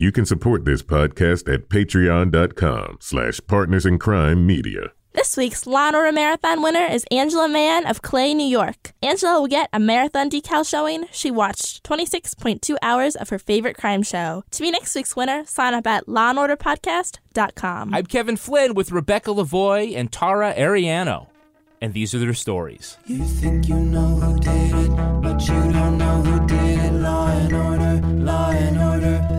You can support this podcast at patreon.com slash partners in crime media. This week's Law & Order Marathon winner is Angela Mann of Clay, New York. Angela will get a marathon decal showing. She watched 26.2 hours of her favorite crime show. To be next week's winner, sign up at lawandorderpodcast.com. I'm Kevin Flynn with Rebecca Lavoie and Tara Ariano. And these are their stories. You think you know who did it, but you don't know who did it. Law and order, law and order,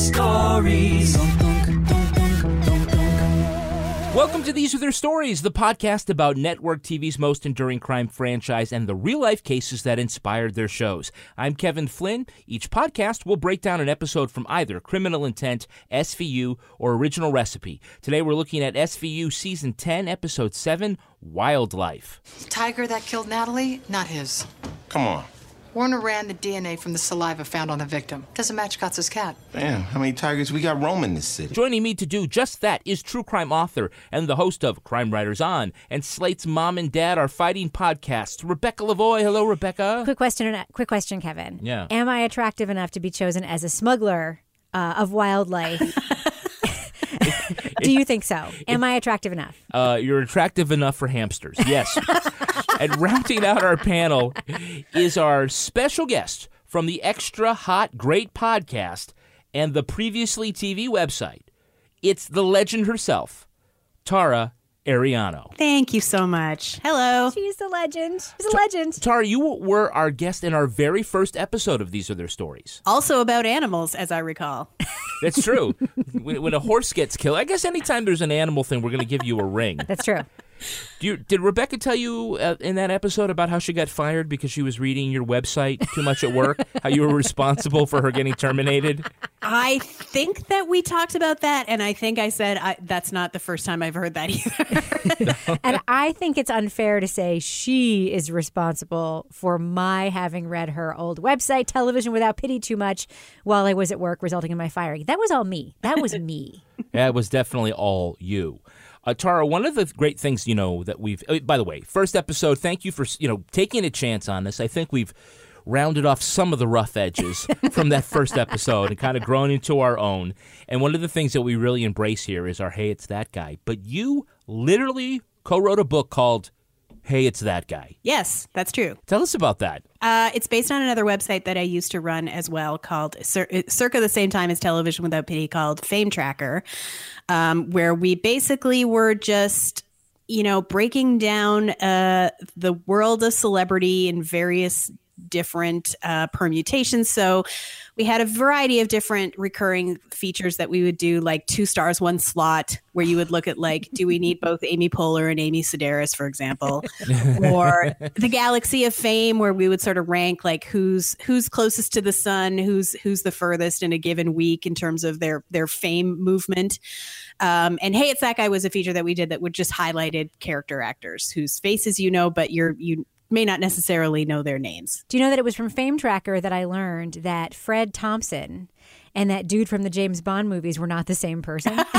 stories. Welcome to These Are Their Stories, the podcast about network TV's most enduring crime franchise and the real life cases that inspired their shows. I'm Kevin Flynn. Each podcast will break down an episode from either Criminal Intent, SVU, or Original Recipe. Today we're looking at SVU Season 10, Episode 7 Wildlife. Tiger that killed Natalie, not his. Come on. Warner ran the DNA from the saliva found on the victim. Doesn't match Katz's cat. Damn, how many tigers we got roaming this city? Joining me to do just that is true crime author and the host of Crime Writers On and Slate's Mom and Dad Are Fighting podcast, Rebecca Lavoie. Hello, Rebecca. Quick question, quick question, Kevin. Yeah. Am I attractive enough to be chosen as a smuggler uh, of wildlife? Do you think so? Am I attractive enough? Uh, you're attractive enough for hamsters. Yes. and rounding out our panel is our special guest from the Extra Hot Great podcast and the Previously TV website. It's the legend herself, Tara Ariano. Thank you so much. Hello. She's a legend. She's a legend. Tara, you were our guest in our very first episode of These Are Their Stories. Also about animals, as I recall. That's true. when, when a horse gets killed, I guess anytime there's an animal thing, we're going to give you a ring. That's true. Do you, did Rebecca tell you uh, in that episode about how she got fired because she was reading your website too much at work? how you were responsible for her getting terminated? I think that we talked about that, and I think I said I, that's not the first time I've heard that either. and I think it's unfair to say she is responsible for my having read her old website, Television Without Pity, too much while I was at work, resulting in my firing. That was all me. That was me. yeah, it was definitely all you. Uh, Tara, one of the great things you know that we've. Uh, by the way, first episode. Thank you for you know taking a chance on this. I think we've rounded off some of the rough edges from that first episode and kind of grown into our own. And one of the things that we really embrace here is our "Hey, it's that guy." But you literally co-wrote a book called "Hey, it's that guy." Yes, that's true. Tell us about that. Uh, it's based on another website that I used to run as well, called cir- circa the same time as Television Without Pity, called Fame Tracker, um, where we basically were just, you know, breaking down uh, the world of celebrity in various different uh, permutations. So we had a variety of different recurring features that we would do, like two stars, one slot, where you would look at like, do we need both Amy Poehler and Amy Sedaris, for example, or the Galaxy of Fame, where we would sort of rank like who's who's closest to the sun, who's who's the furthest in a given week in terms of their their fame movement. Um, and hey, it's that guy was a feature that we did that would just highlighted character actors whose faces you know, but you're you may not necessarily know their names. Do you know that it was from Fame Tracker that I learned that Fred Thompson and that dude from the James Bond movies were not the same person?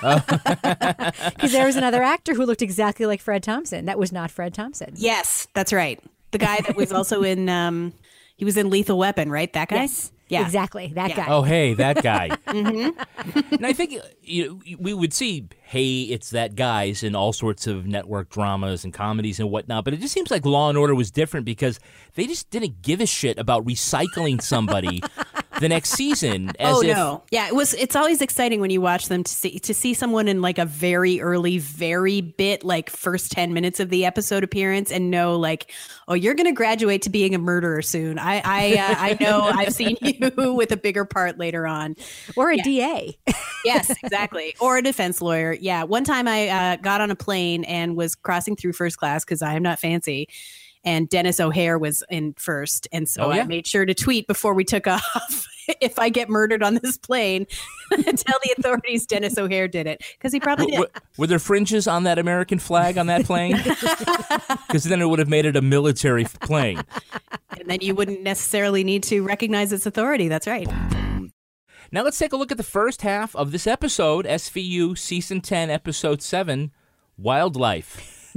Because there was another actor who looked exactly like Fred Thompson. That was not Fred Thompson. Yes, that's right. The guy that was also in, um, he was in Lethal Weapon, right? That guy? Yes. Yeah. Exactly. That Yeah. guy. Oh, hey, that guy. Mm-hmm. And I think you know, we would see, hey, it's that guys in all sorts of network dramas and comedies and whatnot. But it just seems like Law and Order was different because they just didn't give a shit about recycling somebody the next season. As oh if, no, yeah, it was. It's always exciting when you watch them to see to see someone in like a very early, very bit like first ten minutes of the episode appearance, and know like, oh, you're going to graduate to being a murderer soon. I I uh, I know I've seen you with a bigger part later on, or a Yeah. DA. yes, exactly, or a defense lawyer. Yeah, one time I uh, got on a plane and was crossing through first class because I am not fancy. And Denis O'Hare was in first. And so Oh, yeah? I made sure to tweet before we took off if I get murdered on this plane, tell the authorities Denis O'Hare did it. Because he probably did. Were there fringes on that American flag on that plane? Because then it would have made it a military plane. And then you wouldn't necessarily need to recognize its authority. That's right. Now let's take a look at the first half of this episode, SVU Season 10, Episode 7 Wildlife.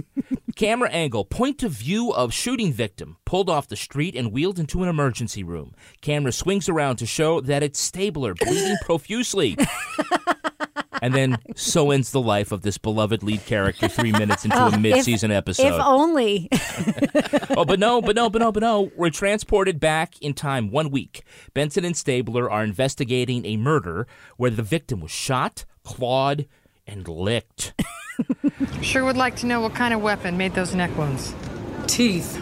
Camera angle, point of view of shooting victim, pulled off the street and wheeled into an emergency room. Camera swings around to show that it's Stabler, bleeding profusely. and then so ends the life of this beloved lead character three minutes into a mid-season episode. If only. oh, but no, but no, but no, but no. We're transported back in time one week. Benson and Stabler are investigating a murder where the victim was shot, clawed, and licked. Sure would like to know what kind of weapon made those neck wounds. Teeth.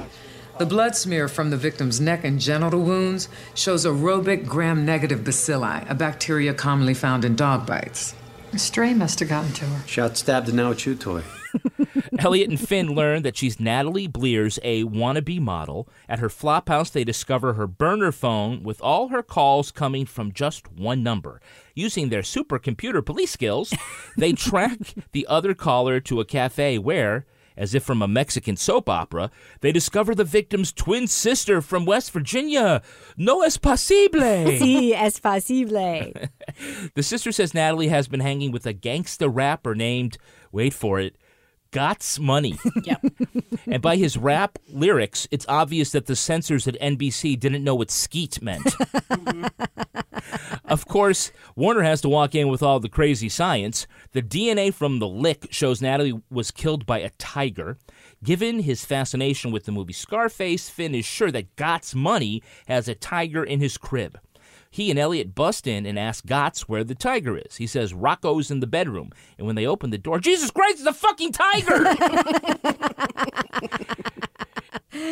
The blood smear from the victim's neck and genital wounds shows aerobic gram negative bacilli, a bacteria commonly found in dog bites. A stray must have gotten to her. Shot, stabbed, and now a chew toy. Elliot and Fin learn that she's Natalie Blears, a wannabe model. At her flop house, they discover her burner phone with all her calls coming from just one number. Using their supercomputer police skills, they track the other caller to a cafe where, as if from a Mexican soap opera, they discover the victim's twin sister from West Virginia. No es posible. Si es posible. The sister says Natalie has been hanging with a gangsta rapper named, wait for it, Gots Money. Yep. and by his rap lyrics, it's obvious that the censors at NBC didn't know what skeet meant. of course, Warner has to walk in with all the crazy science. The DNA from the lick shows Natalie was killed by a tiger. Given his fascination with the movie Scarface, Fin is sure that Gots Money has a tiger in his crib. He and Elliot bust in and ask Gots where the tiger is. He says Rocco's in the bedroom. And when they open the door, Jesus Christ, it's a fucking tiger!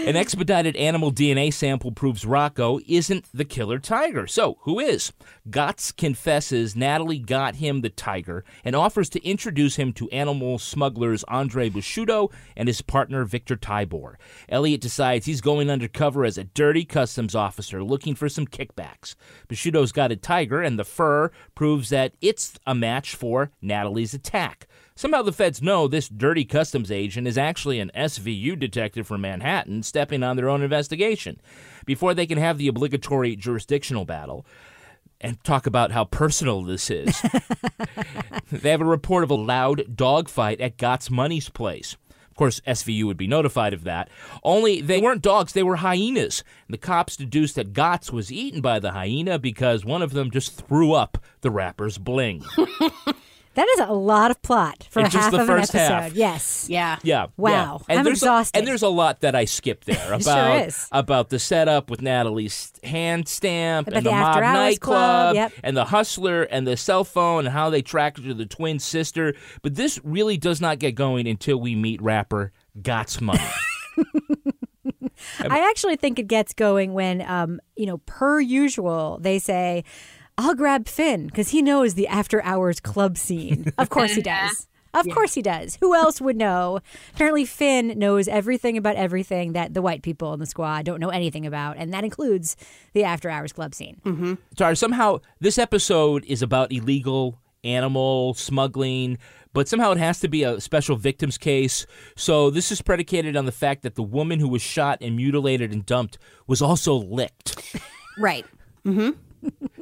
An expedited animal DNA sample proves Rocco isn't the killer tiger. So, who is? Gots confesses Natalie got him the tiger and offers to introduce him to animal smugglers Andre Bushido and his partner Victor Tybor. Elliot decides he's going undercover as a dirty customs officer looking for some kickbacks. Bushido's got a tiger, and the fur proves that it's a match for Natalie's attack. Somehow the feds know this dirty customs agent is actually an SVU detective from Manhattan stepping on their own investigation. Before they can have the obligatory jurisdictional battle and talk about how personal this is, they have a report of a loud dogfight at Gots Money's place. Of course, SVU would be notified of that. Only they weren't dogs, they were hyenas. And the cops deduced that Gots was eaten by the hyena because one of them just threw up the rapper's bling. That is a lot of plot for In just half the of an episode. half. Yes. Yeah. Yeah. Wow. yeah. And I'm there's exhausted. A, and there's a lot that I skipped there It sure about is. about the setup with Natalie's hand stamp About and the the, mob after hours nightclub yep. and the hustler and the cell phone and how they tracked her to the twin sister. But this really does not get going until we meet rapper Gots Money. I actually think it gets going when, um, you know, per usual, they say, I'll grab Fin because he knows the after hours club scene. Of course he does. Of course he does. Who else would know? Apparently, Fin knows everything about everything that the white people in the squad don't know anything about, and that includes the after hours club scene. Mm-hmm. Sorry, somehow this episode is about illegal animal smuggling, but somehow it has to be a special victims case. So this is predicated on the fact that the woman who was shot and mutilated and dumped was also licked. Right. Mm-hmm.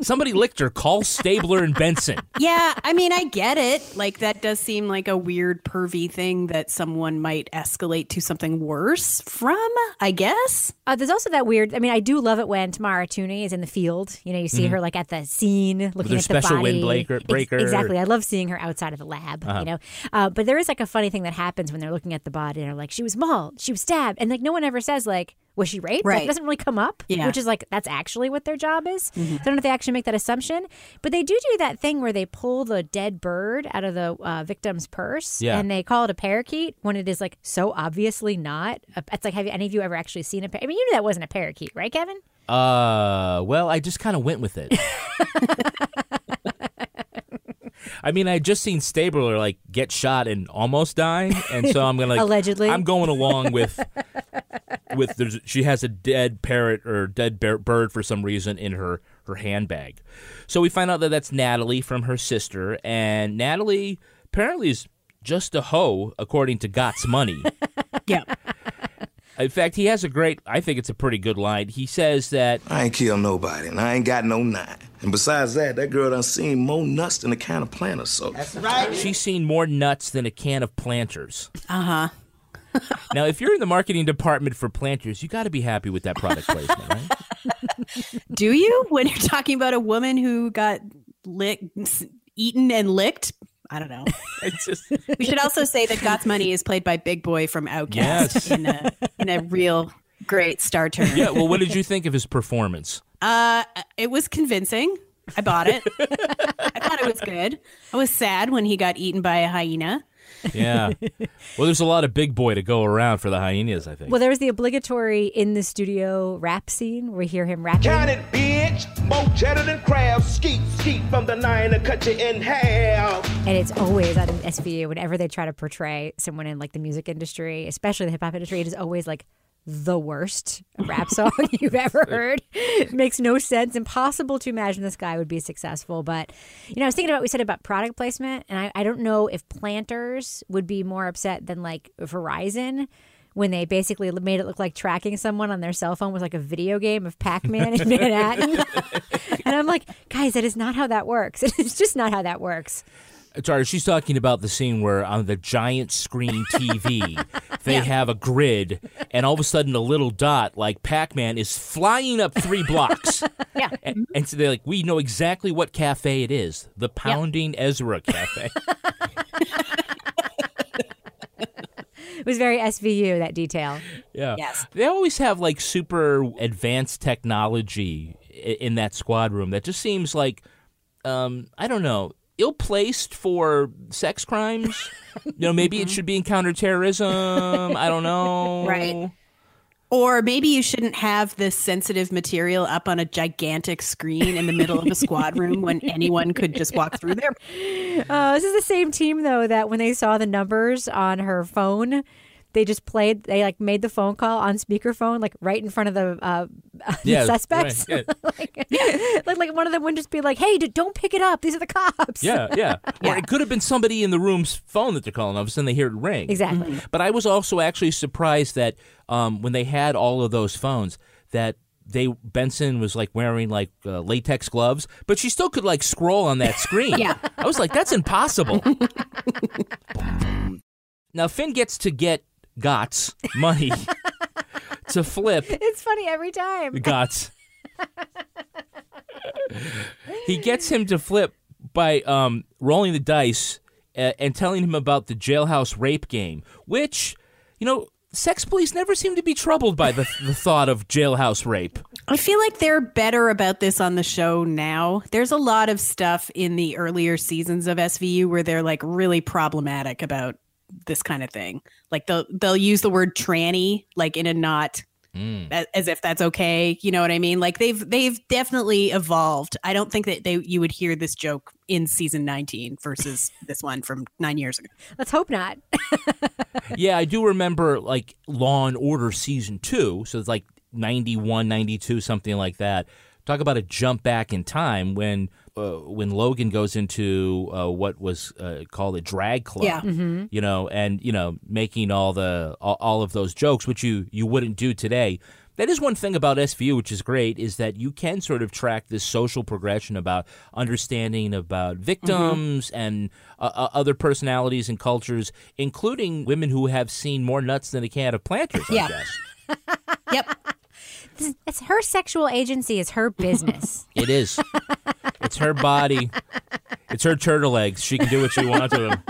Somebody licked her. Call Stabler and Benson. Yeah, I mean, I get it. Like that does seem like a weird pervy thing that someone might escalate to something worse from. I guess. Uh, there's also that weird. I mean, I do love it when Tamara Tunie is in the field. You know, you see Mhm. her like at the scene, looking her at the special body. windbreaker- Ex- breaker. exactly. I love seeing her outside of the lab. Uh-huh. You know, uh, but there is like a funny thing that happens when they're looking at the body and they're like, "She was mauled. She was stabbed," and like no one ever says like, Was she raped? Like, Right. it doesn't really come up, Yeah. which is like that's actually what their job is. Mm-hmm. So I don't know if they actually make that assumption, but they do do that thing where they pull the dead bird out of the uh, victim's purse, Yeah. and they call it a parakeet when it is like so obviously not. A, it's like, have any of you ever actually seen a? Par- I mean, you knew that wasn't a parakeet, right, Kevin? Uh, well, I just kind of went with it. I mean, I just seen Stabler like get shot and almost die, and so I'm gonna like, Allegedly. I'm going along with with there's, she has a dead parrot or dead bear, bird for some reason in her her handbag. So we find out that that's Natalie from her sister, and Natalie apparently is just a hoe according to Gots money. Yeah. In fact, he has a great. I think it's a pretty good line. He says that I ain't kill nobody, and I ain't got no nine. And besides that, that girl done seen more nuts than a can of planters, so. That's right. She's seen more nuts than a can of planters. Uh huh. Now, if you're in the marketing department for planters, you got to be happy with that product placement, right? Do you? When you're talking about a woman who got licked, eaten and licked? I don't know. It's just We should also say that Gots Money is played by Big Boi from Outkast Yes. in a in a real great star turn. yeah. Well, what did you think of his performance? Uh, it was convincing. I bought it. I thought it was good. I was sad when he got eaten by a hyena. Yeah. Well, there's a lot of big boy to go around for the hyenas. I think. Well, there was the obligatory in the studio rap scene where we hear him rapping. Count it, bitch. More cheddar than crabs. Skeet, skeet from the nine and cut you in half. And it's always on an SVU, whenever they try to portray someone in like the music industry, especially the hip hop industry, it is always like the worst rap song you've ever heard. Makes no sense. Impossible to imagine this guy would be successful. But, you know, I was thinking about what we said about product placement, and I, I don't know if planters would be more upset than like Verizon. When they basically made it look like tracking someone on their cell phone was like a video game of Pac Man in Manhattan. and I'm like, guys, that is not how that works. It's just not how that works. Sorry, she's talking about the scene where on the giant screen TV, they have a grid, and all of a sudden, a little dot like Pac Man is flying up three blocks. yeah. And, and so they're like, we know exactly what cafe it is the Pounding Ezra Cafe. It was very SVU, that detail. Yeah. Yes. They always have like super advanced technology in that squad room that just seems like, um, I don't know, ill placed for sex crimes. you know, maybe it should be in counterterrorism. I don't know. Right. Or maybe you shouldn't have this sensitive material up on a gigantic screen in the middle of a squad room when anyone could just walk through there. Uh, this is the same team though that when they saw the numbers on her phone, they just played. They like made the phone call on speakerphone, like right in front of the uh, Yeah, suspects. right, like, like, like one of them would just be like, "Hey, d- don't pick it up. These are the cops." Yeah, yeah. Or it could have been somebody in the room's phone that they're calling. All of a sudden, they hear it ring. Exactly. But I was also actually surprised that um, when they had all of those phones, that they Benson was like wearing like uh, latex gloves, but she still could like scroll on that screen. Yeah. I was like, that's impossible. now Fin gets to get Gots money to flip It's funny every time. Gots. he gets him to flip by um, rolling the dice uh, and telling him about the jailhouse rape game, which, you know, sex police never seem to be troubled by the, the thought of jailhouse rape. I feel like they're better about this on the show now. There's a lot of stuff in the earlier seasons of SVU where they're like really problematic about this kind of thing. Like they'll they'll use the word tranny like in a not mm. a- as if that's okay. You know what I mean? Like they've they've definitely evolved. I don't think that they you would hear this joke in season 19 versus this one from 9 years ago. Let's hope not. yeah, I do remember like Law and Order season two. So it's like 91, 92, something like that. Talk about a jump back in time when uh, when Logan goes into uh, what was uh, called a drag club. Yeah. Mhm. You know, and you know, making all the all, all of those jokes, which you you wouldn't do today. That is one thing about SVU, which is great, is that you can sort of track this social progression about understanding about victims and uh, uh, other personalities and cultures, including women who have seen more nuts than a can of planters. I Yeah. guess Yep. This- It's her sexual agency is her business. it is. it's her body. It's her turtle eggs. She can do what she wants with them.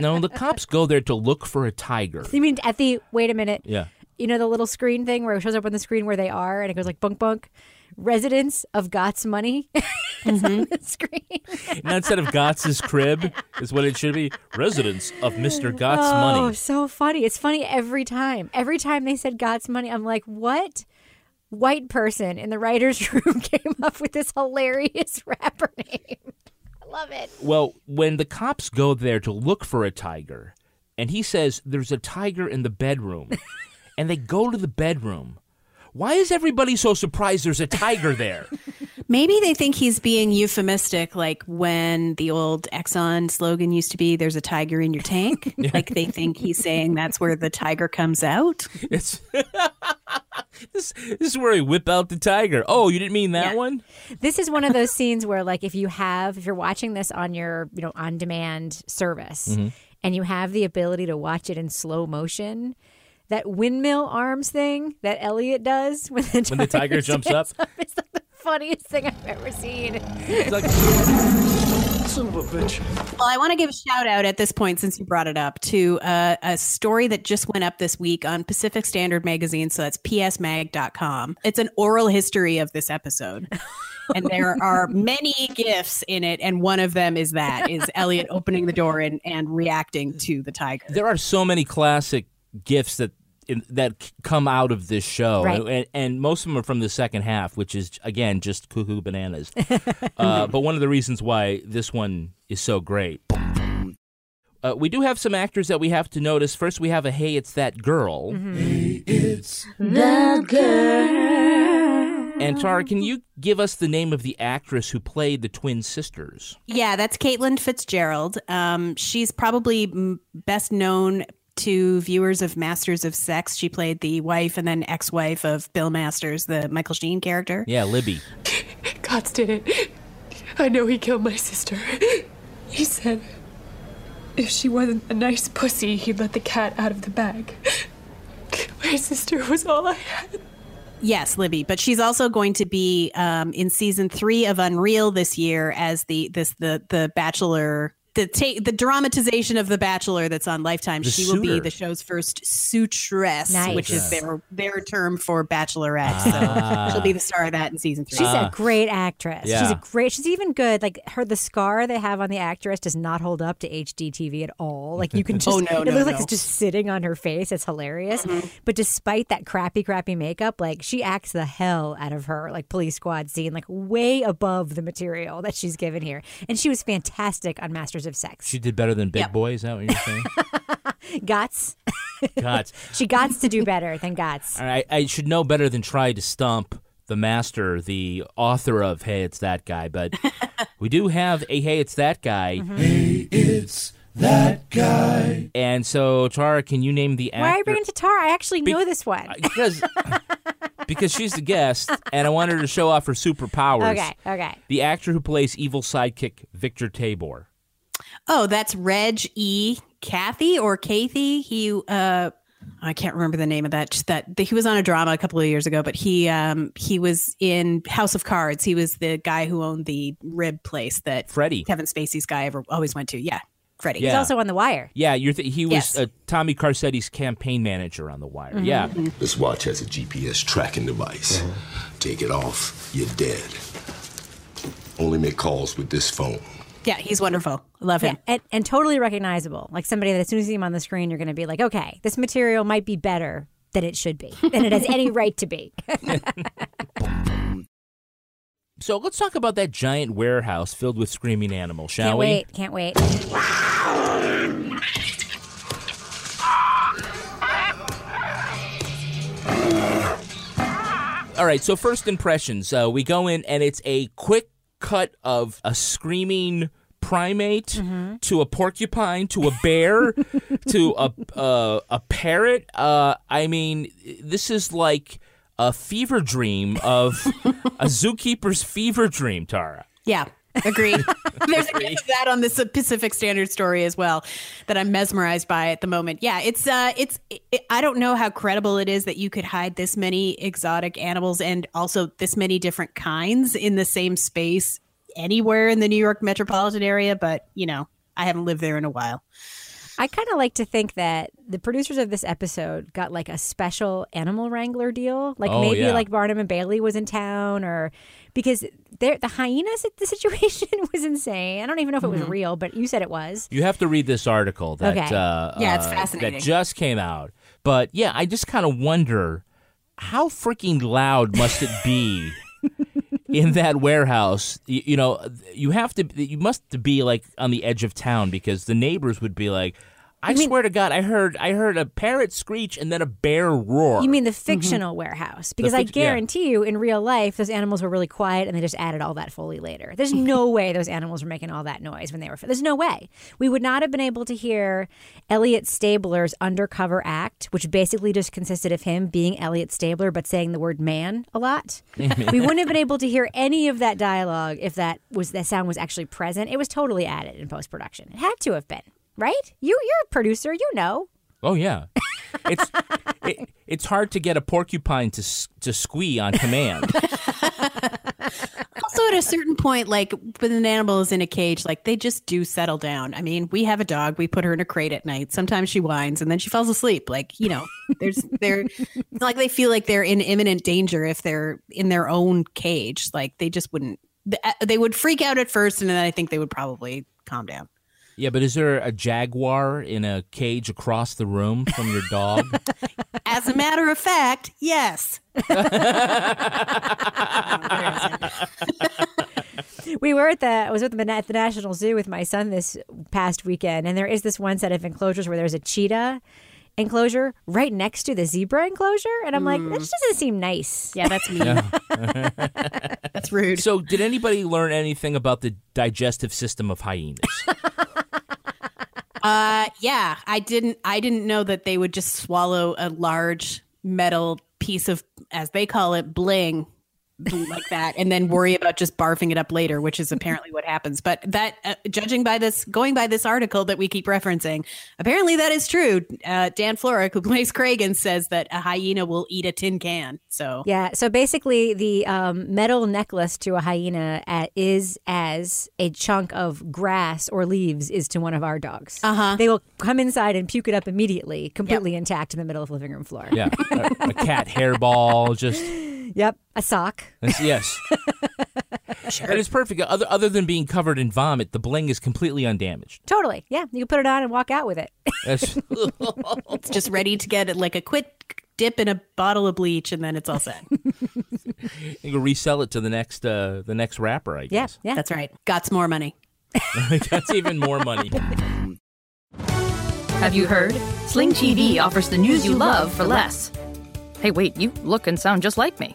No, the cops go there to look for a tiger. you mean at the wait a minute? Yeah. you know, the little screen thing where it shows up on the screen where they are, and it goes like bunk bunk. Residents of Gots money. it's on mm-hmm. the screen. Now, instead of Gots's crib, is what it should be. Residents of Mr. Gots oh, money. Oh, so funny. It's funny every time. Every time they said Gots money, I'm like, what white person in the writer's room came up with this hilarious rapper name? I love it. Well, when the cops go there to look for a tiger, and he says there's a tiger in the bedroom, and they go to the bedroom, why is everybody so surprised there's a tiger there? Maybe they think he's being euphemistic, like when the old Exxon slogan used to be, there's a tiger in your tank. Like they think he's saying that's where the tiger comes out. It's this, this is where he whip out the tiger. Oh, you didn't mean that one? This is one of those scenes where, like, if you have, if you're watching this on your, you know, on demand service Mm-hmm. and you have the ability to watch it in slow motion, that windmill arms thing that Elliot does when the, When the tiger jumps up? stands is like the funniest thing I've ever seen. It's like, Son of a bitch. Well, I want to give a shout out at this point, since you brought it up, to uh, a story that just went up this week on Pacific Standard Magazine. So that's psmag.com. It's an oral history of this episode. and there are many gifts in it. And one of them is that is Elliot opening the door and, and reacting to the tiger. there are so many classic gifts that in, that come out of this show, Right. and, and most of them are from the second half, which is again just cuckoo bananas. uh, but one of the reasons why this one is so great. Uh, we do have some actors that we have to notice. First, we have a "Hey, it's that girl." Hey it's The girl. And Tara, can you give us the name of the actress who played the twin sisters? Yeah, that's Caitlin Fitzgerald. Um, she's probably best known to viewers of Masters of Sex. She played the wife and then ex-wife of Bill Masters, the Michael Sheen character. Yeah, Libby. Gots did it. I know he killed my sister. He said if she wasn't a nice pussy, he'd let the cat out of the bag. My sister was all I had. Yes, Libby, but she's also going to be um, in season three of Unreal this year as the this the the Bachelor. The, ta- the dramatization of The Bachelor that's on Lifetime. The she will be the show's first suitress, Nice. which is their their term for bachelorette. Ah. So she'll be the star of that in season three. She's a great actress. She's a great. She's even good. Like her, the scar they have on the actress does not hold up to HD TV at all. Like you can just. Oh, no, it no, looks like it's just sitting on her face. It's hilarious. But despite that crappy, crappy makeup, like she acts the hell out of her like police squad scene, like way above the material that she's given here. And she was fantastic on Masters of Sex. She did better than Big Boi. Is that what you're saying? Gots. God. she gots to do better than Gots. All right, I should know better than try to stump the master, the author of Hey, It's That Guy. But we do have a Hey, It's That Guy. Mm-hmm. Hey, it's that guy. And so, Tara, can you name the Why are you actor? bringing to Tara? I actually Be- know this one. because, because she's the guest, and I want her to show off her superpowers. Okay, okay. The actor who plays evil sidekick Victor Tabor. Oh, that's Reg E. Cathey or Cathey. He uh I can't remember the name of that. That he was on a drama a couple of years ago, but he um he was in House of Cards. He was the guy who owned the rib place that Freddie. Kevin Spacey's guy ever always went to. Yeah, Freddie. Yeah. He's also on The Wire. Yeah, you're th- he was Yes. uh, Tommy Carcetti's campaign manager on The Wire. Mm-hmm. Yeah. This watch has a GPS tracking device. Take it off, you're dead. Only make calls with this phone. Yeah, he's wonderful. Love Yeah, him. and, and totally recognizable. Like somebody that as soon as you see him on the screen, you're going to be like, okay, this material might be better than it should be, than it has any right to be. So let's talk about that giant warehouse filled with screaming animals, shall can't we? wait, can't wait. All right, so first impressions. Uh, we go in, and it's a quick cut of a screaming primate Mm-hmm. to a porcupine to a bear to a uh, a parrot. Uh, I mean, this is like a fever dream of a zookeeper's fever dream, Tara. Yeah, agree. There's a gift of that on this Pacific Standard story as well that I'm mesmerized by at the moment. Yeah, it's uh, it's it, I don't know how credible it is that you could hide this many exotic animals and also this many different kinds in the same space anywhere in the New York metropolitan area. But you know, I haven't lived there in a while. I kind of like to think that the producers of this episode got like a special animal wrangler deal. Like Oh, maybe yeah. like Barnum and Bailey was in town or because the hyenas, the situation was insane. I don't even know if it was Mhm. real, but you said it was. You have to read this article that Okay. uh, Yeah, it's uh, fascinating. that just came out. But yeah, I just kind of wonder how freaking loud must it be in that warehouse? You, you know, you have to you must be like on the edge of town because the neighbors would be like I swear to God, I heard I heard a parrot screech and then a bear roar. You mean the mm-hmm. fictional warehouse? Because I fic- yeah. guarantee you, in real life, those animals were really quiet, and they just added all that foley later. There's no way those animals were making all that noise when they were. There's no way we would not have been able to hear Elliot Stabler's undercover act, which basically just consisted of him being Elliot Stabler but saying the word "man" a lot. we wouldn't have been able to hear any of that dialogue if that was that sound was actually present. It was totally added in post production. It had to have been, right? You, you're a producer, you know. Oh yeah, it's it, it's hard to get a porcupine to s- to squee on command. Also, at a certain point, like when an animal is in a cage, like they just do settle down. I mean, we have a dog. We put her in a crate at night. Sometimes she whines and then she falls asleep. Like you know, there's they're like they feel like they're in imminent danger if they're in their own cage. Like they just wouldn't. uh, They would freak out at first, and then I think they would probably calm down. Yeah, but is there a jaguar in a cage across the room from your dog? As a matter of fact, yes. we were at the I was at the, at the National Zoo with my son this past weekend, and there is this one set of enclosures where there's a cheetah enclosure right next to the zebra enclosure, and I'm like, hmm. that just doesn't seem nice. Yeah, that's me. That's rude. So, did anybody learn anything about the digestive system of hyenas? Uh, yeah, I didn't. I didn't know that they would just swallow a large metal piece of, as they call it, bling, like that, and then worry about just barfing it up later, which is apparently what happens. But that, uh, judging by this, going by this article that we keep referencing, apparently that is true. Uh, Dan Florek, who plays Kragen, says that a hyena will eat a tin can. So Yeah, so basically, the um, metal necklace to a hyena at, is as a chunk of grass or leaves is to one of our dogs. Uh huh. They will come inside and puke it up immediately, completely intact in the middle of the living room floor. yeah, a, a cat hairball, just Yep, a sock. yes. And it's perfect. Other other than being covered in vomit, the bling is completely undamaged. Totally. Yeah, you can put it on and walk out with it. That's- it's just ready to get like a quick dip in a bottle of bleach, and then it's all set. you can resell it to the next uh, the next rapper. I guess. yeah, that's right. Got some more money. That's even more money. Have you heard? Sling TV offers the news you love for less. Hey, wait, you look and sound just like me.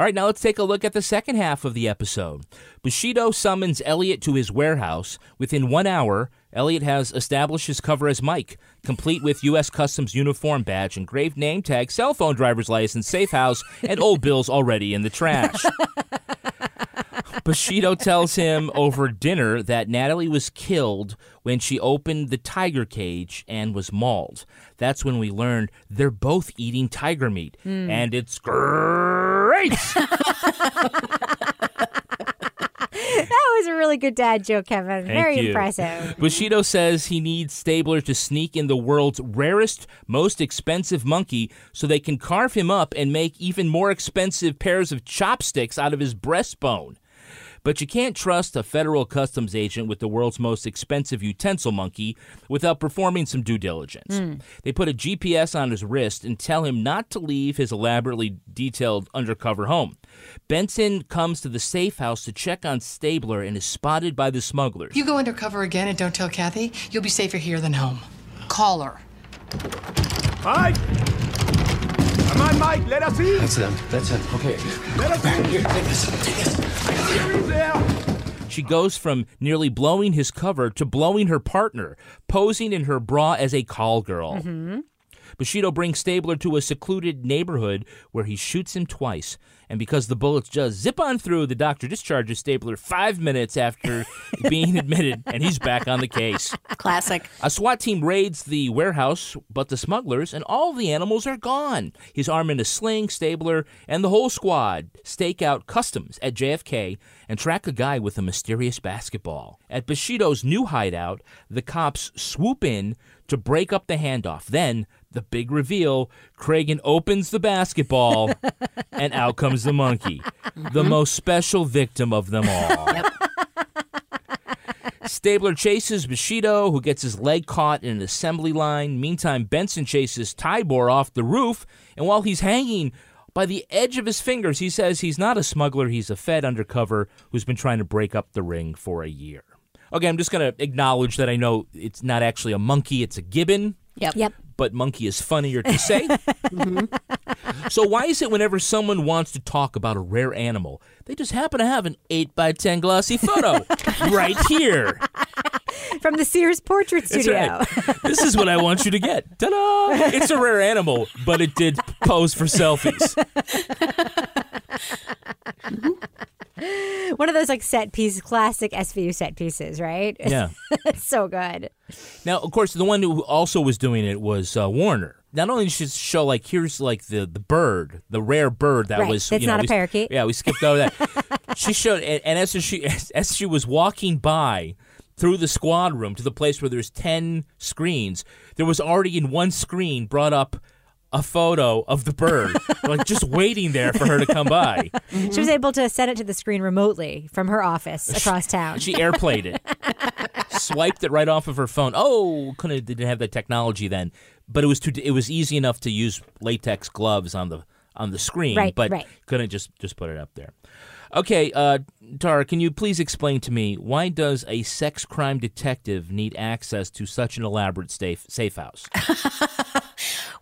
All right, now let's take a look at the second half of the episode. Bushido summons Elliot to his warehouse. Within one hour, Elliot has established his cover as Mike, complete with U.S. Customs uniform badge, engraved name tag, cell phone driver's license, safe house, and old bills already in the trash. Bushido tells him over dinner that Natalie was killed when she opened the tiger cage and was mauled. That's when we learned they're both eating tiger meat, Hmm. and it's that was a really good dad joke, Kevin. Thank Very you. impressive. Bushido says he needs Stabler to sneak in the world's rarest, most expensive monkey so they can carve him up and make even more expensive pairs of chopsticks out of his breastbone. But you can't trust a federal customs agent with the world's most expensive utensil monkey without performing some due diligence. Hmm. They put a GPS on his wrist and tell him not to leave his elaborately detailed undercover home. Benson comes to the safe house to check on Stabler and is spotted by the smugglers. You go undercover again and don't tell Kathy, you'll be safer here than home. Call her. Mike! Come on, Mike, let us in! That's them. That's him. Okay. Let us in! Here, take this. Take this. Here he's there! She goes from nearly blowing his cover to blowing her partner, posing in her bra as a call girl. Mm-hmm. Bushido brings Stabler to a secluded neighborhood where he shoots him twice. And because the bullets just zip on through, the doctor discharges Stabler five minutes after being admitted, and he's back on the case. Classic. A SWAT team raids the warehouse, but the smugglers and all the animals are gone. He's armed in a sling, Stabler, and the whole squad stake out customs at JFK and track a guy with a mysterious basketball. At Bushido's new hideout, the cops swoop in to break up the handoff. Then, the big reveal Kragen opens the basketball, and out comes the monkey, the mm-hmm. most special victim of them all. Stabler chases Bushido, who gets his leg caught in an assembly line. Meantime, Benson chases Tybor off the roof, and while he's hanging by the edge of his fingers, he says he's not a smuggler, he's a Fed undercover who's been trying to break up the ring for a year. Okay, I'm just going to acknowledge that I know it's not actually a monkey, it's a gibbon. Yep. Yep. But monkey is funnier to say. Mm-hmm. So why is it whenever someone wants to talk about a rare animal, they just happen to have an 8 by 10 glossy photo right here? From the Sears Portrait Studio. right. This is what I want you to get. Ta-da! It's a rare animal, but it did pose for selfies. One of those like set piece, classic SVU set pieces, right? Yeah. so good. Now, of course, the one who also was doing it was uh, Warner. Not only did she show like here's like the the bird, the rare bird that Right. was That's you know, not a we- parakeet. Yeah, we skipped over that. she showed, and, and as she as, as she was walking by through the squad room to the place where there's ten screens, there was already in one screen brought up a photo of the bird, like just waiting there for her to come by. She was able to send it to the screen remotely from her office across town. She airplayed it, swiped it right off of her phone. Oh, couldn't didn't have that technology then, but it was too. It was easy enough to use latex gloves on the on the screen, Right, but right. couldn't just just put it up there. Okay, uh, Tara, can you please explain to me why does a sex crime detective need access to such an elaborate safe safe house?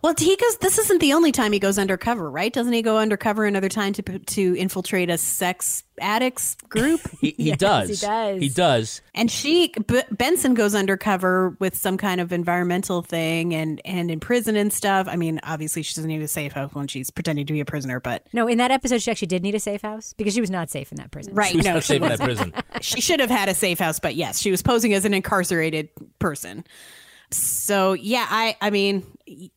Well, he goes. This isn't the only time he goes undercover, right? Doesn't he go undercover another time to to infiltrate a sex addicts group? He, he does. He does. And she B- Benson goes undercover with some kind of environmental thing and and in prison and stuff. I mean, obviously she doesn't need a safe house when she's pretending to be a prisoner, but No, in that episode, she actually did need a safe house because she was not safe in that prison. right, She was no, not she safe in that prison. she should have had a safe house, but yes, she was posing as an incarcerated person. So yeah, I I mean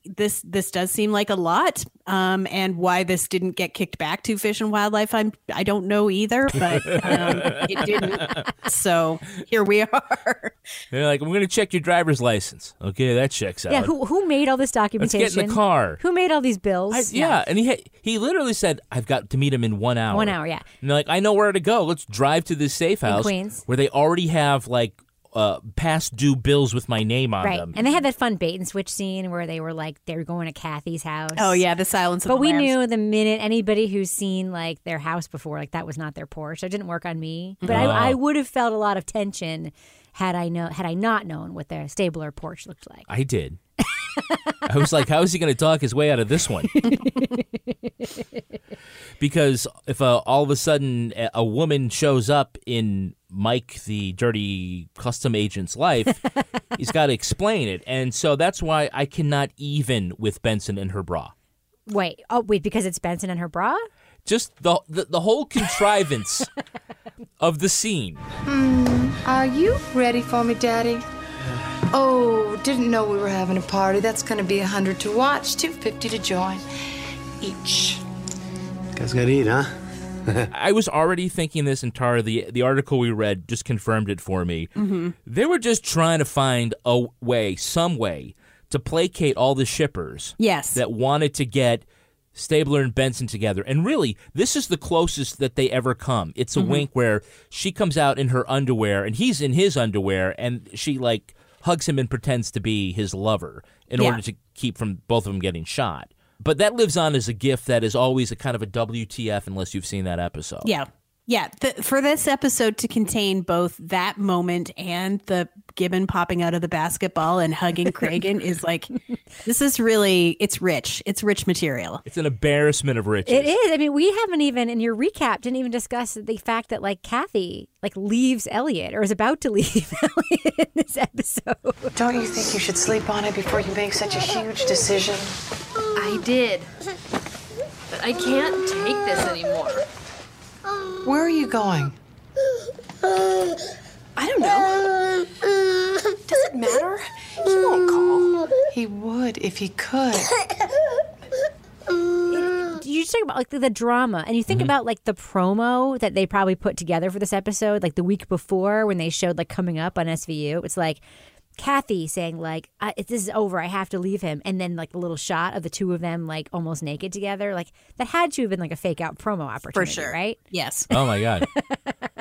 this this does seem like a lot, um, and why this didn't get kicked back to Fish and Wildlife, I'm I don't know either, but um, it didn't. So here we are. They're like, we're gonna check your driver's license. Okay, that checks out. Yeah, who, who made all this documentation? Let's documentation? get in the car. Who made all these bills? I- yeah, and he had, he literally said, "I've got to meet him in one hour." One hour, yeah. And they're like, "I know where to go. Let's drive to this safe In house Queens. where they already have like uh, past due bills with my name on Right. them." And they had that fun bait and switch scene where they were like, they were going to Kathy's house. Oh yeah, the silence. Of But the we Lambs. knew the minute anybody who's seen like their house before, like that was not their porch. So it didn't work on me. But I, Oh. I would have felt a lot of tension had I know had I not known what their Stabler porch looked like. I did. I was like, "How is he going to talk his way out of this one?" because if uh, all of a sudden a, a woman shows up in Mike, the dirty custom agent's life, he's got to explain it, and so that's why I cannot even with Benson and her bra. Wait, oh wait, because it's Benson and her bra? just the the, the whole contrivance of the scene. Hmm, are you ready for me, Daddy? Oh, didn't know we were having a party. That's gonna be a hundred to watch, two fifty to join, each. Guys gotta eat, huh? I was already thinking this, and Tara, the the article we read just confirmed it for me. Mm-hmm. They were just trying to find a way, some way, to placate all the shippers. Yes. that wanted to get Stabler and Benson together. And really, this is the closest that they ever come. It's a Mm-hmm. Mhm. wink where she comes out in her underwear and he's in his underwear, and she like hugs him and pretends to be his lover in Yeah. order to keep from both of them getting shot. But that lives on as a gift that is always a kind of a WTF unless you've seen that episode. Yeah. Yeah, the, for this episode to contain both that moment and the Gibbon popping out of the basketball and hugging Kragen is like, this is really, it's rich. It's rich material. It's an embarrassment of riches. It is. I mean, we haven't even in your recap didn't even discuss the fact that like Kathy like leaves Elliot or is about to leave Elliot in this episode. Don't you think you should sleep on it before you make such a huge decision? I did. But I can't take this anymore. Where are you going? I don't know. Does it matter? He won't call. He would if he could. You just talk about like the, the drama, and you think mm-hmm. about like the promo that they probably put together for this episode, like the week before when they showed like coming up on SVU. It's like Kathy saying like, I, "This is over. I have to leave him," and then like a little shot of the two of them like almost naked together. Like that had to have been like a fake out promo opportunity, for sure. right? Yes. Oh my god!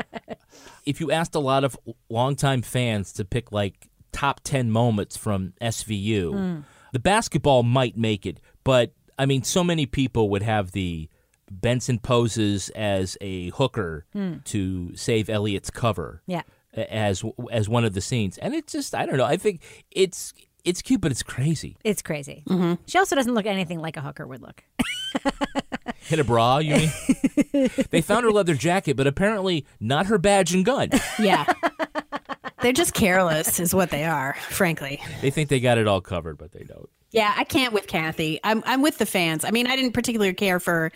if you asked a lot of longtime fans to pick like top ten moments from SVU, Mm. the basketball might make it, but I mean, so many people would have the Benson poses as a hooker Hmm. to save Elliot's cover. Yeah. A- As as one of the scenes, and it's just I don't know. I think it's it's cute, but it's crazy. It's crazy. Mm-hmm. She also doesn't look anything like a hooker would look. Hit a bra, you mean? they found her leather jacket, but apparently not her badge and gun. Yeah. They're just careless, is what they are, frankly. They think they got it all covered, but they don't. Yeah, I can't with Kathy. I'm I'm with the fans. I mean, I didn't particularly care for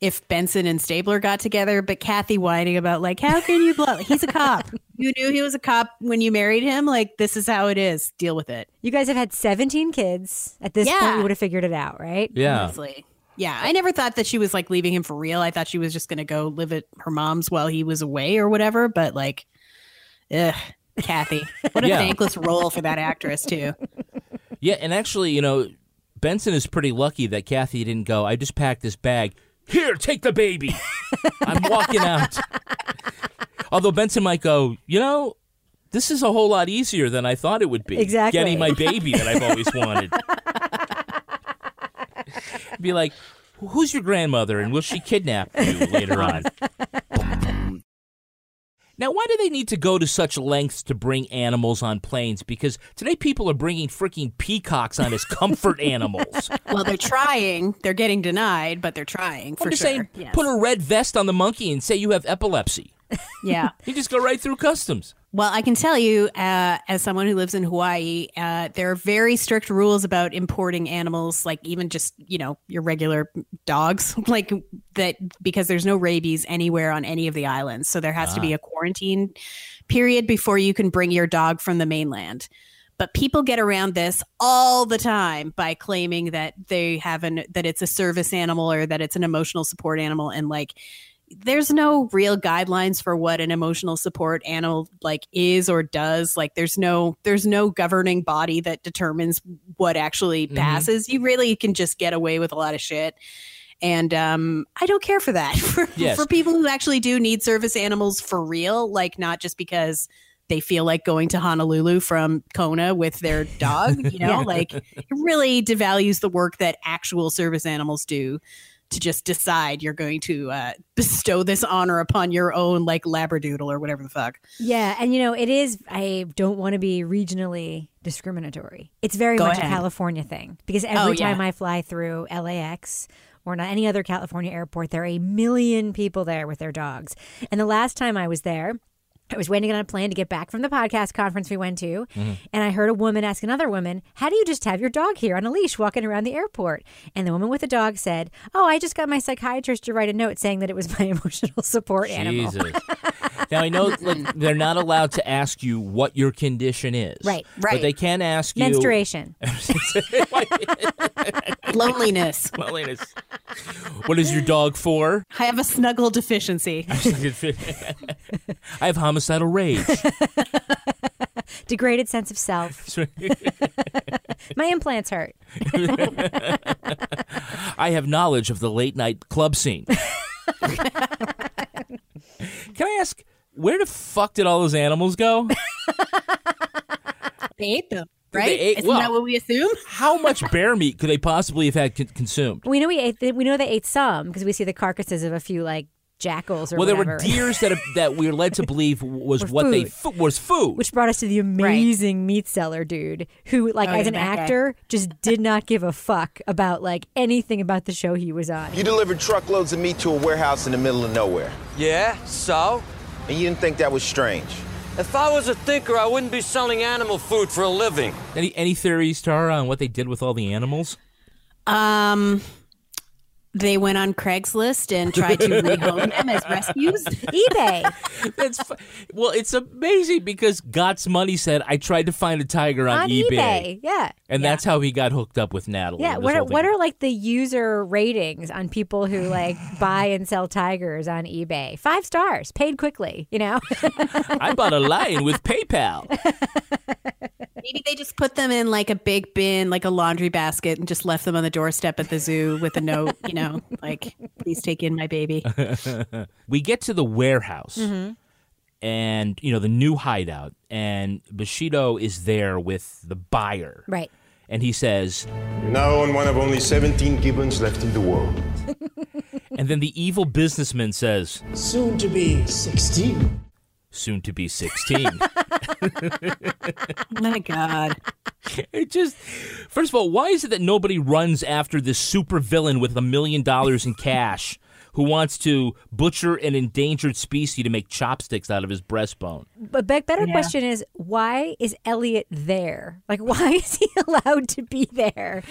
if Benson and Stabler got together, but Kathy whining about like, how can you blow? He's a cop. You knew he was a cop when you married him. Like, this is how it is. Deal with it. You guys have had 17 kids. At this point, you would have figured it out, right? Yeah. Honestly. Yeah, I never thought that she was like leaving him for real. I thought she was just going to go live at her mom's while he was away or whatever. But like, ugh, Kathy, what a Yeah. thankless role for that actress too. Yeah, and actually, you know, Benson is pretty lucky that Kathy didn't go, I just packed this bag. Here, take the baby. I'm walking out. Although Benson might go, you know, this is a whole lot easier than I thought it would be. Exactly. Getting my baby that I've always wanted. Be like, who's your grandmother and will she kidnap you later on? Now, why do they need to go to such lengths to bring animals on planes? Because today people are bringing freaking peacocks on as comfort animals. Well, they're trying. They're getting denied, but they're trying I'm just sure. saying, Yes. put a red vest on the monkey and say you have epilepsy. Yeah. You just go right through customs. Well, I can tell you, uh, as someone who lives in Hawaii, uh, there are very strict rules about importing animals, like even just you know your regular dogs, like that, because there's no rabies anywhere on any of the islands. So there has to be Ah. a quarantine period before you can bring your dog from the mainland. But people get around this all the time by claiming that they have an that it's a service animal or that it's an emotional support animal, and like there's no real guidelines for what an emotional support animal like is or does like there's no there's no governing body that determines what actually Mhm. passes you really can just get away with a lot of shit and um i don't care for that for, Yes. for people who actually do need service animals for real like not just because they feel like going to honolulu from kona with their dog you know Yeah. like it really devalues the work that actual service animals do to just decide you're going to uh, bestow this honor upon your own like labradoodle or whatever the fuck. Yeah, and you know, it is I don't want to be regionally discriminatory. It's very Go much ahead. a California thing because every Oh, yeah. time I fly through LAX or not any other California airport, there are a million people there with their dogs. And the last time I was there, I was waiting on a plane to get back from the podcast conference we went to, mm-hmm. and I heard a woman ask another woman, How do you just have your dog here on a leash walking around the airport? And the woman with the dog said, Oh, I just got my psychiatrist to write a note saying that it was my emotional support animal. Jesus. now I know like, they're not allowed to ask you what your condition is. Right, right. But right. they can ask you Menstruation. Loneliness. Loneliness. What is your dog for? I have a snuggle deficiency. I have homicidal rage. Degraded sense of self. My implants hurt. I have knowledge of the late night club scene. Can I ask, where the fuck did all those animals go? They ate them, They right? ate- Isn't well, that what we assume? How much bear meat could they possibly have had con- consumed? We know we ate. We know they ate some because we see the carcasses of a few like jackals or well, there were deers that that we were led to believe was Were what they food. fu- was food. Which brought us to the amazing meat seller dude who, like, Oh, as an that guy. actor, just did not give a fuck about like anything about the show he was on. You delivered truckloads of meat to a warehouse in the middle of nowhere. Yeah, so? And you didn't think that was strange. If I was a thinker, I wouldn't be selling animal food for a living. Any any theories, Tara, on what they did with all the animals? Um, they went on Craigslist and tried to rehome them as rescues. eBay. That's fu- well, it's amazing because Gots money said I tried to find a tiger on, on eBay. Yeah. and that's how he got hooked up with Natalie. Yeah, what are, what are like the user ratings on people who like buy and sell tigers on eBay? Five stars, paid quickly. You know, I bought a lion with PayPal. Maybe they just put them in like a big bin, like a laundry basket, and just left them on the doorstep at the zoo with a note, you know, like, please take in my baby. we get to the warehouse Mhm. and you know the new hideout and Bushido is there with the buyer. Right. And he says, You're now on one of only 17 gibbons left in the world. and then the evil businessman says, Soon to be 16. Soon to be 16. my God. It just, first of all, why is it that nobody runs after this super villain with a million dollars in cash who wants to butcher an endangered species to make chopsticks out of his breastbone? but be- better Yeah. question is why is Elliot there? Like, why is he allowed to be there?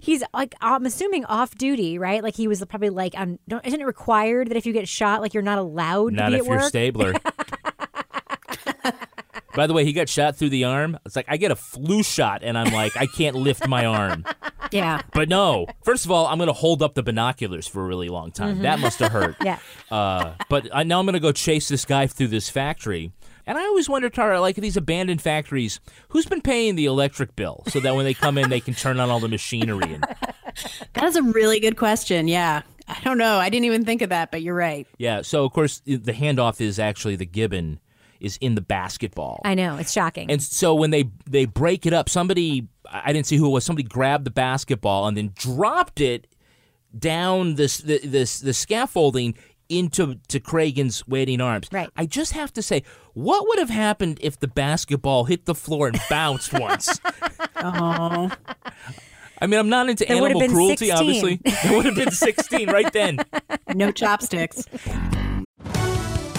He's like, I'm assuming off duty, right? Like he was probably like, on, don't, isn't it required that if you get shot, like you're not allowed Not to be if at you're work? Stabler. By the way, he got shot through the arm. It's like I get a flu shot and I'm like, I can't lift my arm. Yeah. But no. First of all, I'm going to hold up the binoculars for a really long time. Mhm. That must have hurt. Yeah. Uh, but I, now I'm going to go chase this guy through this factory. And I always wonder, Tara, like these abandoned factories, who's been paying the electric bill so that when they come in, they can turn on all the machinery? And That is a really good question. Yeah. I don't know. I didn't even think of that, but you're right. yeah, so of course the handoff is actually the gibbon is in the basketball. I know it's shocking. And so when they they break it up, somebody I didn't see who it was. Somebody grabbed the basketball and then dropped it down this the this the scaffolding into to Kragen's waiting arms. Right. I just have to say, what would have happened if the basketball hit the floor and bounced once? Oh. I mean, I'm not into There animal cruelty, 16. obviously. It would have been 16 right then. No chopsticks.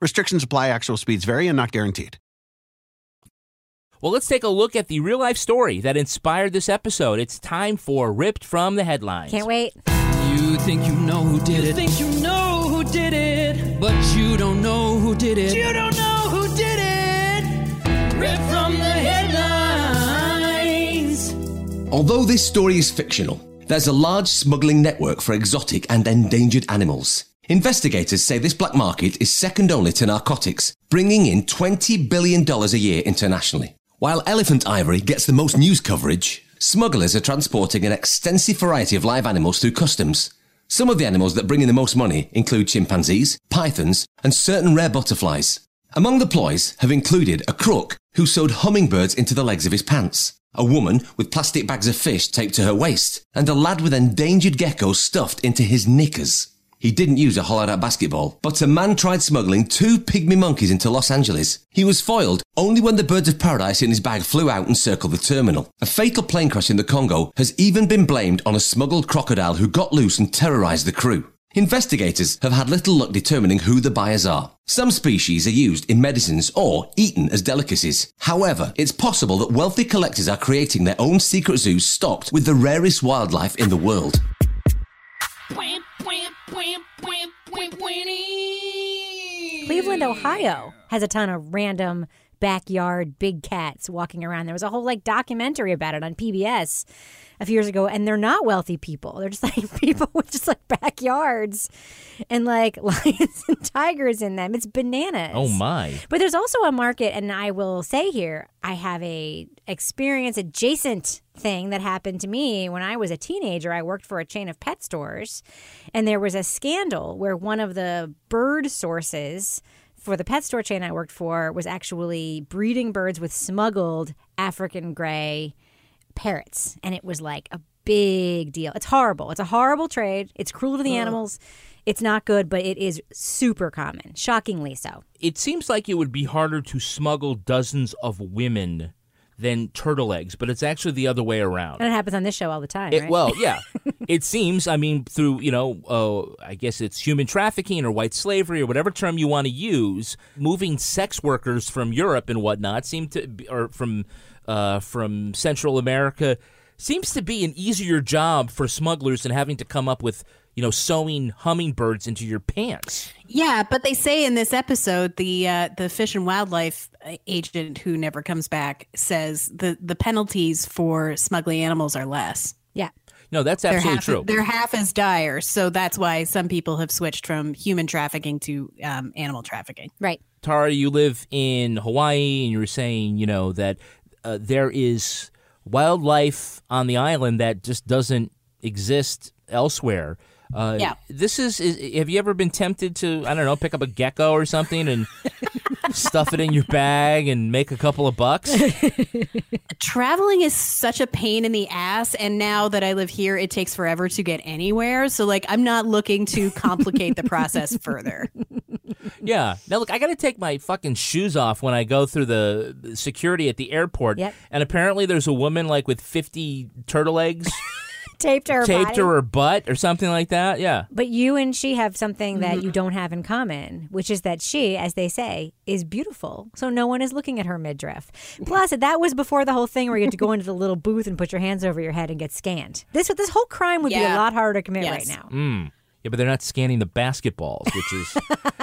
Restrictions apply, actual speeds vary and not guaranteed. Well, let's take a look at the real life story that inspired this episode. It's time for Ripped from the Headlines. Can't wait. You think you know who did it. think you know who did it. But you don't know who did it. You don't know who did it. Ripped from the headlines. Although this story is fictional, there's a large smuggling network for exotic and endangered animals. Investigators say this black market is second only to narcotics, bringing in $20 billion a year internationally. While elephant ivory gets the most news coverage, smugglers are transporting an extensive variety of live animals through customs. Some of the animals that bring in the most money include chimpanzees, pythons, and certain rare butterflies. Among the ploys have included a crook who sewed hummingbirds into the legs of his pants, a woman with plastic bags of fish taped to her waist, and a lad with endangered geckos stuffed into his knickers. He didn't use a hollowed out basketball, but a man tried smuggling two pygmy monkeys into Los Angeles. He was foiled only when the birds of paradise in his bag flew out and circled the terminal. A fatal plane crash in the Congo has even been blamed on a smuggled crocodile who got loose and terrorized the crew. Investigators have had little luck determining who the buyers are. Some species are used in medicines or eaten as delicacies. However, it's possible that wealthy collectors are creating their own secret zoos stocked with the rarest wildlife in the world. Cleveland, Ohio has a ton of random backyard big cats walking around. There was a whole like documentary about it on PBS a few years ago, and they're not wealthy people. They're just like people with just like backyards and like lions and tigers in them. It's bananas. Oh my! But there's also a market, and I will say here, I have a experience adjacent thing that happened to me when I was a teenager. I worked for a chain of pet stores, and there was a scandal where one of the bird sources for the pet store chain I worked for was actually breeding birds with smuggled African gray parrots, and it was like a big deal. It's horrible. It's a horrible trade. It's cruel to the Ugh. animals. It's not good, but it is super common, shockingly so. It seems like it would be harder to smuggle dozens of women than turtle eggs, but it's actually the other way around. And it happens on this show all the time, It, right? well, yeah. it seems, I mean, through, you know, uh, I guess it's human trafficking or white slavery or whatever term you want to use, moving sex workers from Europe and whatnot seem to, be, or from, uh, from Central America, seems to be an easier job for smugglers than having to come up with, you know, sewing hummingbirds into your pants. Yeah, but they say in this episode, the uh, the fish and wildlife uh, agent who never comes back says the the penalties for smuggling animals are less. Yeah. No, that's They're absolutely half, true. They're half as dire, so that's why some people have switched from human trafficking to um, animal trafficking. Right. Tara, you live in Hawaii, and you were saying, you know, that uh, there is wildlife on the island that just doesn't exist elsewhere. Uh, Yeah. This is, is. Have you ever been tempted to, I don't know, pick up a gecko or something and stuff it in your bag and make a couple of bucks? Traveling is such a pain in the ass, and now that I live here, it takes forever to get anywhere. So, like, I'm not looking to complicate the process further. Yeah. Now look, I got to take my fucking shoes off when I go through the security at the airport. Yep. And apparently, there's a woman like with 50 turtle eggs Taped to her taped body. to her butt or something like that. Yeah. But you and she have something that Mm-hmm. you don't have in common, which is that she, as they say, is beautiful. So no one is looking at her midriff. Plus, that was before the whole thing where you had to go into the little booth and put your hands over your head and get scanned. This this whole crime would be a lot harder to commit Yes. right now. Mm. Yeah, but they're not scanning the basketballs, which is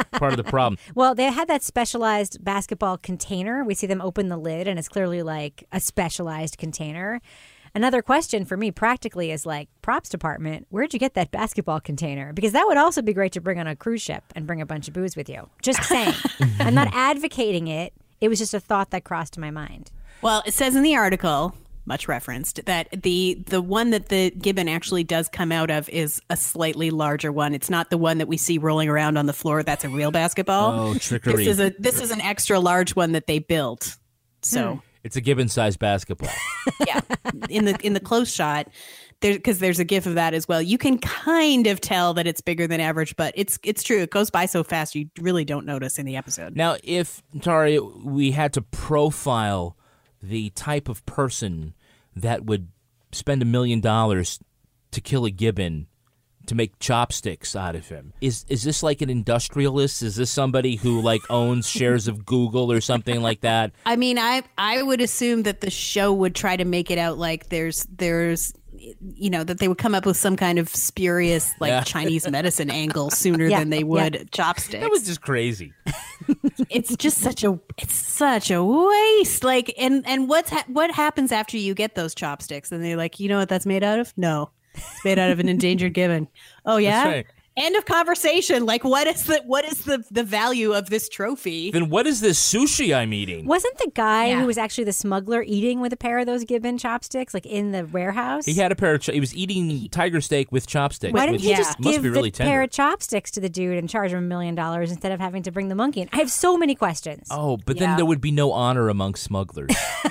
part of the problem. Well, they had that specialized basketball container. We see them open the lid, and it's clearly like a specialized container. Another question for me practically is like props department, where'd you get that basketball container? Because that would also be great to bring on a cruise ship and bring a bunch of booze with you. Just saying. I'm not advocating it. It was just a thought that crossed my mind. Well, it says in the article, much referenced, that the the one that the gibbon actually does come out of is a slightly larger one. It's not the one that we see rolling around on the floor. That's a real basketball. Oh, trickery. This is a this is an extra large one that they built. So hmm. It's a gibbon sized basketball. yeah, in the in the close shot, there because there's a gif of that as well. You can kind of tell that it's bigger than average, but it's it's true. It goes by so fast you really don't notice in the episode. Now, if, Tara, we had to profile the type of person that would spend a million dollars to kill a gibbon to make chopsticks out of him. Is is this like an industrialist? Is this somebody who like owns shares of Google or something like that? I mean, I I would assume that the show would try to make it out like there's there's you know that they would come up with some kind of spurious like Yeah. Chinese medicine angle sooner Yeah, than they yeah. would chopsticks. That was just crazy. it's just such a it's such a waste. Like and and what's ha- what happens after you get those chopsticks? And they're like, you know what that's made out of? No, it's made out of an endangered gibbon. Oh yeah. right. End of conversation. Like, what is the what is the the value of this trophy? Then what is this sushi I'm eating? Wasn't the guy Yeah. who was actually the smuggler eating with a pair of those gibbon chopsticks, like in the warehouse? He had a pair of. Ch- he was eating tiger steak with chopsticks. Why didn't which he just must give be really the tender. pair of chopsticks to the dude and charge him a million dollars instead of having to bring the monkey in? I have so many questions. Oh, but Yeah. then there would be no honor among smugglers.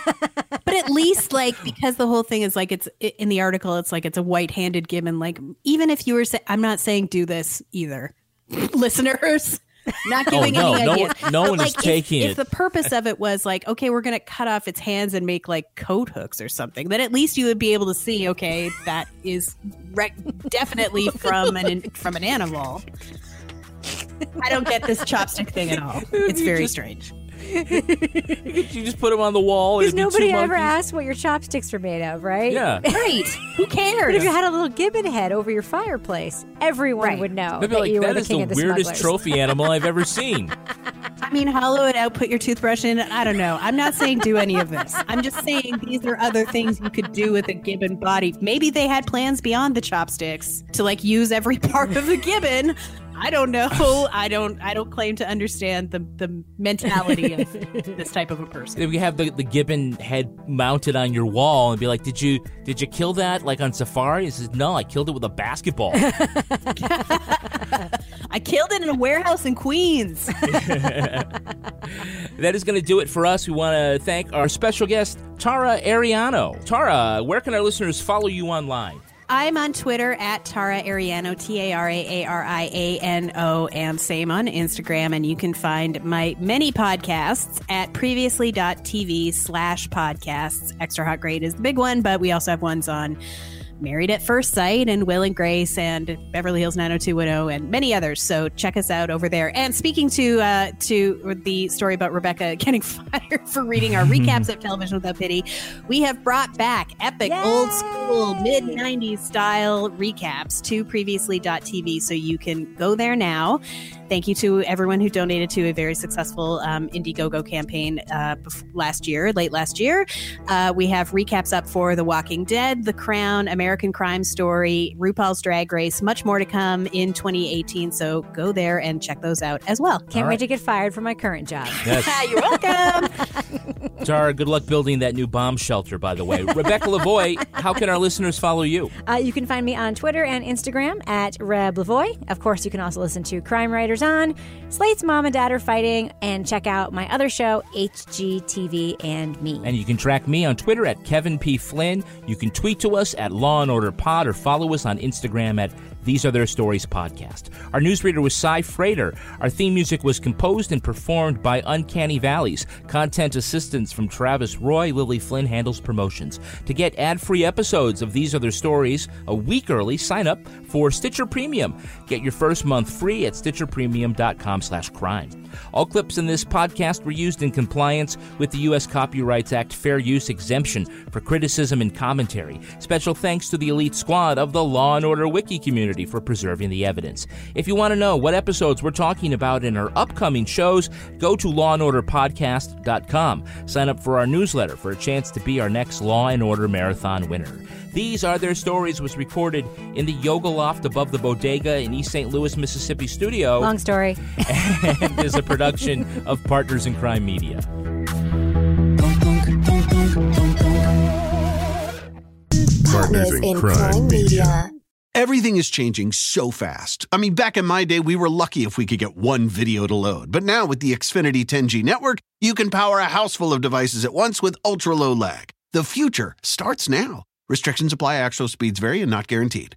but at least like because the whole thing is like it's in the article it's like it's a white-handed gibbon like even if you were say, i'm not saying do this either listeners Not Oh, giving no, any no ideas. no But, one is like, if- taking if, it. the purpose of it was like, okay, we're going to cut off its hands and make like coat hooks or something, then at least you would be able to see, okay, that is re- definitely from an from an animal. I don't get this chopstick thing at all. It's very strange. you just put them on the wall. Because it'd be nobody ever monkeys. asked what your chopsticks are made of, right? Yeah. Right. Who cares? But if you had a little gibbon head over your fireplace, everyone Right. would know They'd be that like, you were that the is king the of the weirdest smugglers. trophy animal I've ever seen. I mean, hollow it out, put your toothbrush in. I don't know. I'm not saying do any of this. I'm just saying these are other things you could do with a gibbon body. Maybe they had plans beyond the chopsticks to like use every part of the gibbon. I don't know. I don't. I don't claim to understand the the mentality of this type of a person. If you have the, the gibbon head mounted on your wall and be like, did you did you kill that like on safari? He says, no, I killed it with a basketball. I killed it in a warehouse in Queens. that is going to do it for us. We want to thank our special guest, Tara Ariano. Tara, where can our listeners follow you online? I'm on Twitter at Tara Ariano, T A R A A R I A N O, and same on Instagram. And you can find my many podcasts at previously.tv slash podcasts. Extra Hot Great is the big one, but we also have ones on Married at First Sight and Will and Grace and Beverly Hills 90210 and many others. So check us out over there. And speaking to uh, to the story about Rebecca getting fired for reading our recaps of Television Without Pity, we have brought back epic old school mid 90s style recaps to previously.tv so you can go there now. Thank you to everyone who donated to a very successful um, Indiegogo campaign uh, bef- last year, late last year. Uh, we have recaps up for The Walking Dead, The Crown, American Crime Story, RuPaul's Drag Race, much more to come in 2018. So go there and check those out as well. Can't wait to get fired from my current job. Yes. You're welcome. Tara, good luck building that new bomb shelter, by the way. Rebecca Lavoie, how can our listeners follow you? Uh, you can find me on Twitter and Instagram at Reb Lavoie. Of course, you can also listen to Crime Writers on Slate's Mom and Dad Are Fighting and check out my other show, HGTV and Me. And you can track me on Twitter at Kevin P. Flynn. You can tweet to us at Law and Order Pod or follow us on Instagram at These Are Their Stories Podcast. Our newsreader was Cy Frater. Our theme music was composed and performed by Uncanny Valleys. Content assistance from Travis Roy. Lily Flynn handles promotions. To get ad-free episodes of These Are Their Stories a week early, sign up for Stitcher Premium. Get your first month free at stitcherpremium.com slash crime. All clips in this podcast were used in compliance with the U.S. Copyrights Act fair use exemption for criticism and commentary. Special thanks to the elite squad of the Law and Order Wiki community for preserving the evidence. If you want to know what episodes we're talking about in our upcoming shows, go to lawandorderpodcast.com. Sign up for our newsletter for a chance to be our next Law and Order Marathon winner. These Are Their Stories was recorded in the Yoga Loft above the bodega in East St. Louis, Mississippi studio. Long story. and is a production of Partners in Crime Media. Partners in Crime Media. Everything is changing so fast. I mean, back in my day, we were lucky if we could get one video to load. But now with the Xfinity 10G network, you can power a house full of devices at once with ultra low lag. The future starts now. Restrictions apply, actual speeds vary and not guaranteed.